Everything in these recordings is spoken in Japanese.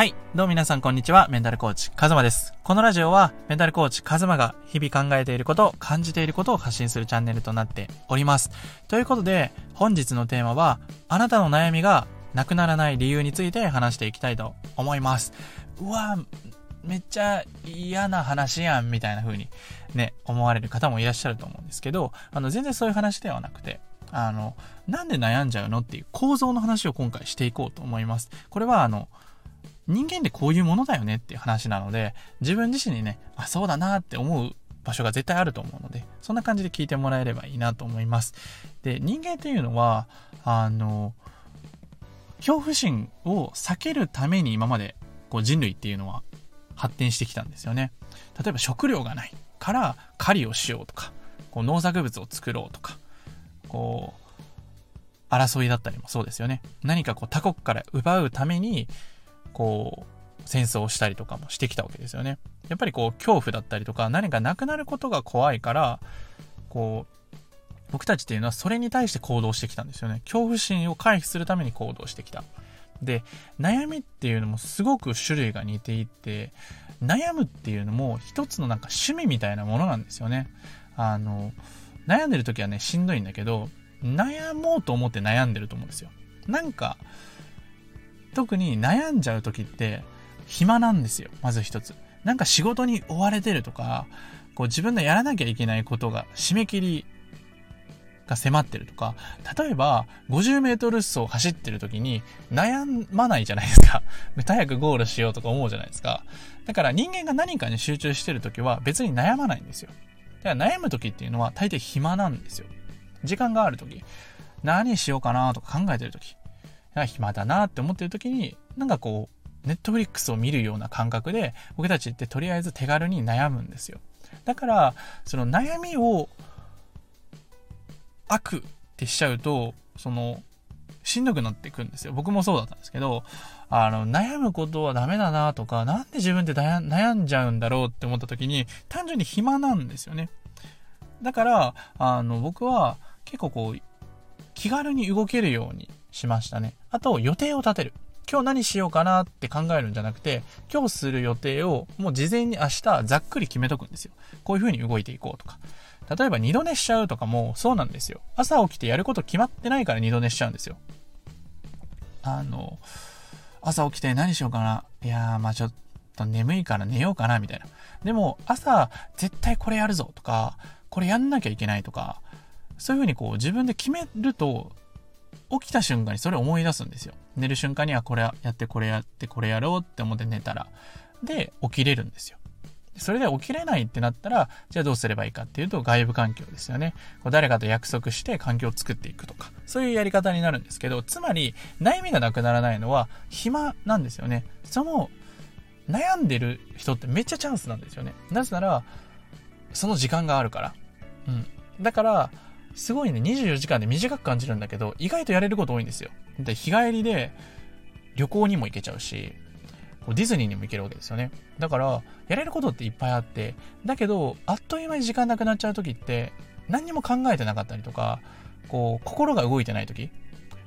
はい。どうも皆さんこんにちは。メンタルコーチ、カズマです。このラジオは、メンタルコーチ、カズマが日々考えていること、感じていることを発信するチャンネルとなっております。ということで、本日のテーマは、あなたの悩みがなくならない理由について話していきたいと思います。うわめっちゃ嫌な話やん、みたいな風にね、思われる方もいらっしゃると思うんですけど、あの、全然そういう話ではなくて、あの、なんで悩んじゃうのっていう構造の話を今回していこうと思います。これはあの、人間ってこういうものだよねっていう話なので、自分自身にね、あ、そうだなって思う場所が絶対あると思うので、そんな感じで聞いてもらえればいいなと思います。で、人間っていうのは、あの、恐怖心を避けるために今までこう人類っていうのは発展してきたんですよね。例えば食料がないから狩りをしようとか、こう農作物を作ろうとか、こう、争いだったりもそうですよね。何かこう他国から奪うために、こう、戦争をしたりとかもしてきたわけですよね。やっぱりこう、恐怖だったりとか、何かなくなることが怖いから、こう、僕たちっていうのはそれに対して行動してきたんですよね。恐怖心を回避するために行動してきた。で、悩みっていうのもすごく種類が似ていて、悩むっていうのも一つのなんか趣味みたいなものなんですよね。あの、悩んでる時はね、しんどいんだけど、悩もうと思って悩んでると思うんですよ。なんか、特に悩んじゃう時って暇なんですよ。まず一つ。なんか仕事に追われてるとか、こう自分でやらなきゃいけないことが締め切りが迫ってるとか、例えば50メートル走走ってる時に悩まないじゃないですか。早くゴールしようとか思うじゃないですか。だから人間が何かに集中してる時は別に悩まないんですよ。だから悩む時っていうのは大抵暇なんですよ。時間がある時。何しようかなとか考えてる時。暇だなって思ってる時に、なんかこう、ネットフリックスを見るような感覚で、僕たちってとりあえず手軽に悩むんですよ。だから、その悩みを悪ってしちゃうと、その、しんどくなっていくんですよ。僕もそうだったんですけど、あの、悩むことはダメだなとか、なんで自分で悩んじゃうんだろうって思った時に、単純に暇なんですよね。だから、あの、僕は結構こう、気軽に動けるようにしましたね。あと、予定を立てる。今日何しようかなって考えるんじゃなくて、今日する予定をもう事前に明日ざっくり決めとくんですよ。こういう風に動いていこうとか。例えば二度寝しちゃうとかもそうなんですよ。朝起きてやること決まってないから二度寝しちゃうんですよ。あの、朝起きて何しようかな。いやー、まあちょっと眠いから寝ようかな、みたいな。でも、朝絶対これやるぞとか、これやんなきゃいけないとか、そういう風にこう自分で決めると、起きた瞬間にそれを思い出すんですよ。寝る瞬間にはこれやってこれやってこれやろうって思って寝たら。で、起きれるんですよ。それで起きれないってなったら、じゃあどうすればいいかっていうと外部環境ですよね。こう誰かと約束して環境を作っていくとか、そういうやり方になるんですけど、つまり悩みがなくならないのは暇なんですよね。その悩んでる人ってめっちゃチャンスなんですよね。なぜなら、その時間があるから。うん。だから、すごいね、24時間で短く感じるんだけど、意外とやれること多いんですよ。で、日帰りで旅行にも行けちゃうし、ディズニーにも行けるわけですよね。だから、やれることっていっぱいあって、だけど、あっという間に時間なくなっちゃう時って、何にも考えてなかったりとか、こう、心が動いてない時、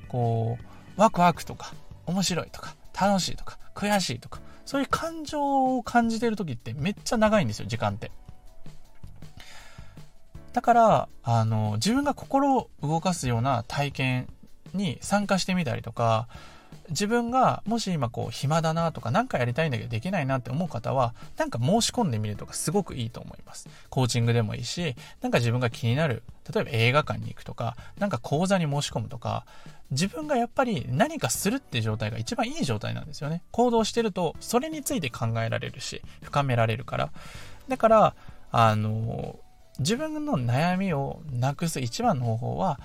こう、ワクワクとか、面白いとか、楽しいとか、悔しいとか、そういう感情を感じてる時ってめっちゃ長いんですよ、時間って。だから、あの、自分が心を動かすような体験に参加してみたりとか、自分がもし今こう暇だなとか何かやりたいんだけどできないなって思う方はなんか申し込んでみるとかすごくいいと思います。コーチングでもいいし、なんか自分が気になる、例えば映画館に行くとか、なんか講座に申し込むとか、自分がやっぱり何かするっていう状態が一番いい状態なんですよね。行動してるとそれについて考えられるし、深められるから。だから、あの、自分の悩みをなくす一番の方法は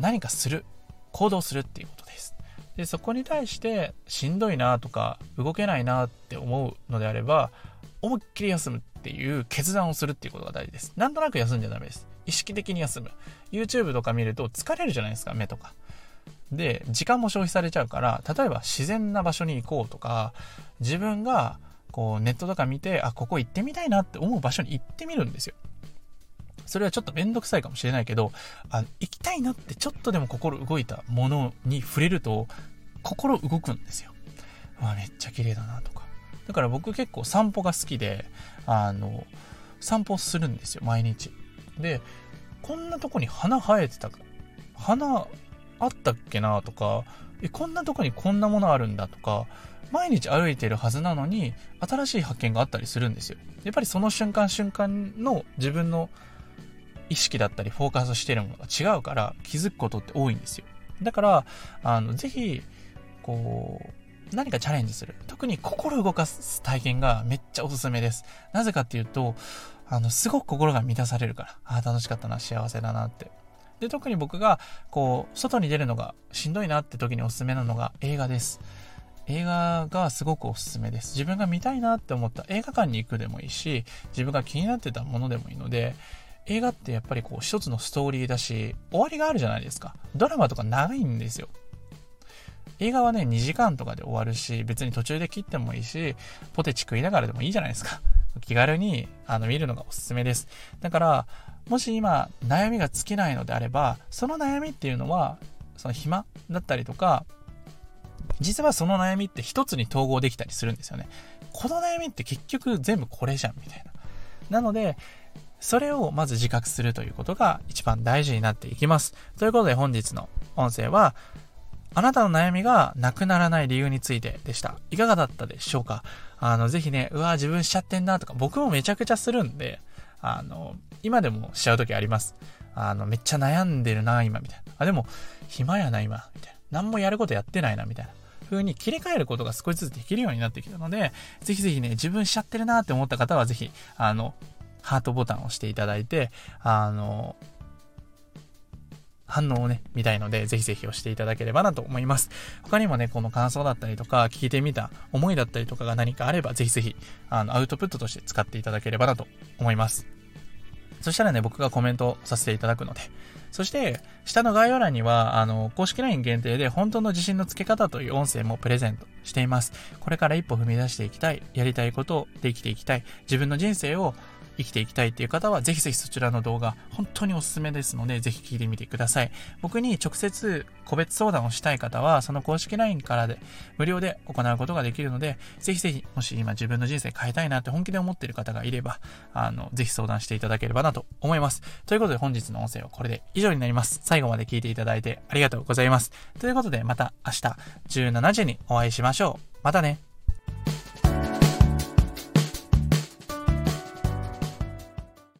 何かする、行動するっていうことです。で、そこに対してしんどいなとか動けないなって思うのであれば、思いっきり休むっていう決断をするっていうことが大事です。なんとなく休んじゃダメです。意識的に休む。YouTube とか見ると疲れるじゃないですか、目とか。で、時間も消費されちゃうから、例えば自然な場所に行こうとか、自分がこうネットとか見て、あ、ここ行ってみたいなって思う場所に行ってみるんですよ。それはちょっとめんどくさいかもしれないけど、あ行きたいなってちょっとでも心動いたものに触れると、心動くんですよ。わ、めっちゃ綺麗だなとか。だから僕結構散歩が好きで、あの、散歩するんですよ、毎日。で、こんなとこに花生えてたか、花あったっけなとか、え、こんなとこにこんなものあるんだとか、毎日歩いてるはずなのに、新しい発見があったりするんですよ。やっぱりその瞬間瞬間の自分の意識だったりフォーカスしてるものが違うから気づくことって多いんですよ。だから、あの、ぜひ、こう、何かチャレンジする。特に心動かす体験がめっちゃおすすめです。なぜかっていうと、あの、すごく心が満たされるから。ああ、楽しかったな、幸せだなって。で、特に僕が、こう、外に出るのがしんどいなって時におすすめなのが映画です。映画がすごくおすすめです。自分が見たいなって思った映画館に行くでもいいし、自分が気になってたものでもいいので、映画ってやっぱりこう一つのストーリーだし、終わりがあるじゃないですか。ドラマとか長いんですよ。映画はね、2時間とかで終わるし、別に途中で切ってもいいし、ポテチ食いながらでもいいじゃないですか。気軽にあの見るのがおすすめです。だから、もし今悩みが尽きないのであれば、その悩みっていうのは、その暇だったりとか、実はその悩みって一つに統合できたりするんですよね。この悩みって結局全部これじゃん、みたいな。なので、それをまず自覚するということが一番大事になっていきます。ということで本日の音声は、あなたの悩みがなくならない理由についてでした。いかがだったでしょうか？あの、ぜひね、うわ、自分しちゃってんなとか、僕もめちゃくちゃするんで、あの、今でもしちゃう時あります。あの、めっちゃ悩んでるな、今、みたいな。あ、でも、暇やな、今、みたいな。何もやることやってないな、みたいな。風に切り替えることが少しずつできるようになってきたので、ぜひぜひね、自分しちゃってるなって思った方は、ぜひ、あの、ハートボタンを押していただいて、あの、反応をね、見たいので、ぜひぜひ押していただければなと思います。他にもね、この感想だったりとか、聞いてみた思いだったりとかが何かあれば、ぜひぜひ、あの、アウトプットとして使っていただければなと思います。そしたらね、僕がコメントさせていただくので、そして、下の概要欄には、あの、公式 LINE 限定で本当の自信のつけ方という音声もプレゼントしています。これから一歩踏み出していきたい、やりたいことをできていきたい、自分の人生を生きていきたいっていう方は、ぜひぜひそちらの動画、本当におすすめですので、ぜひ聞いてみてください。僕に直接個別相談をしたい方は、その公式 LINE からで、無料で行うことができるので、ぜひぜひ、もし今自分の人生変えたいなって本気で思っている方がいれば、あの、ぜひ相談していただければなと思います。ということで本日の音声はこれで以上になります。最後まで聞いていただいてありがとうございます。ということで、また明日17時にお会いしましょう。またね。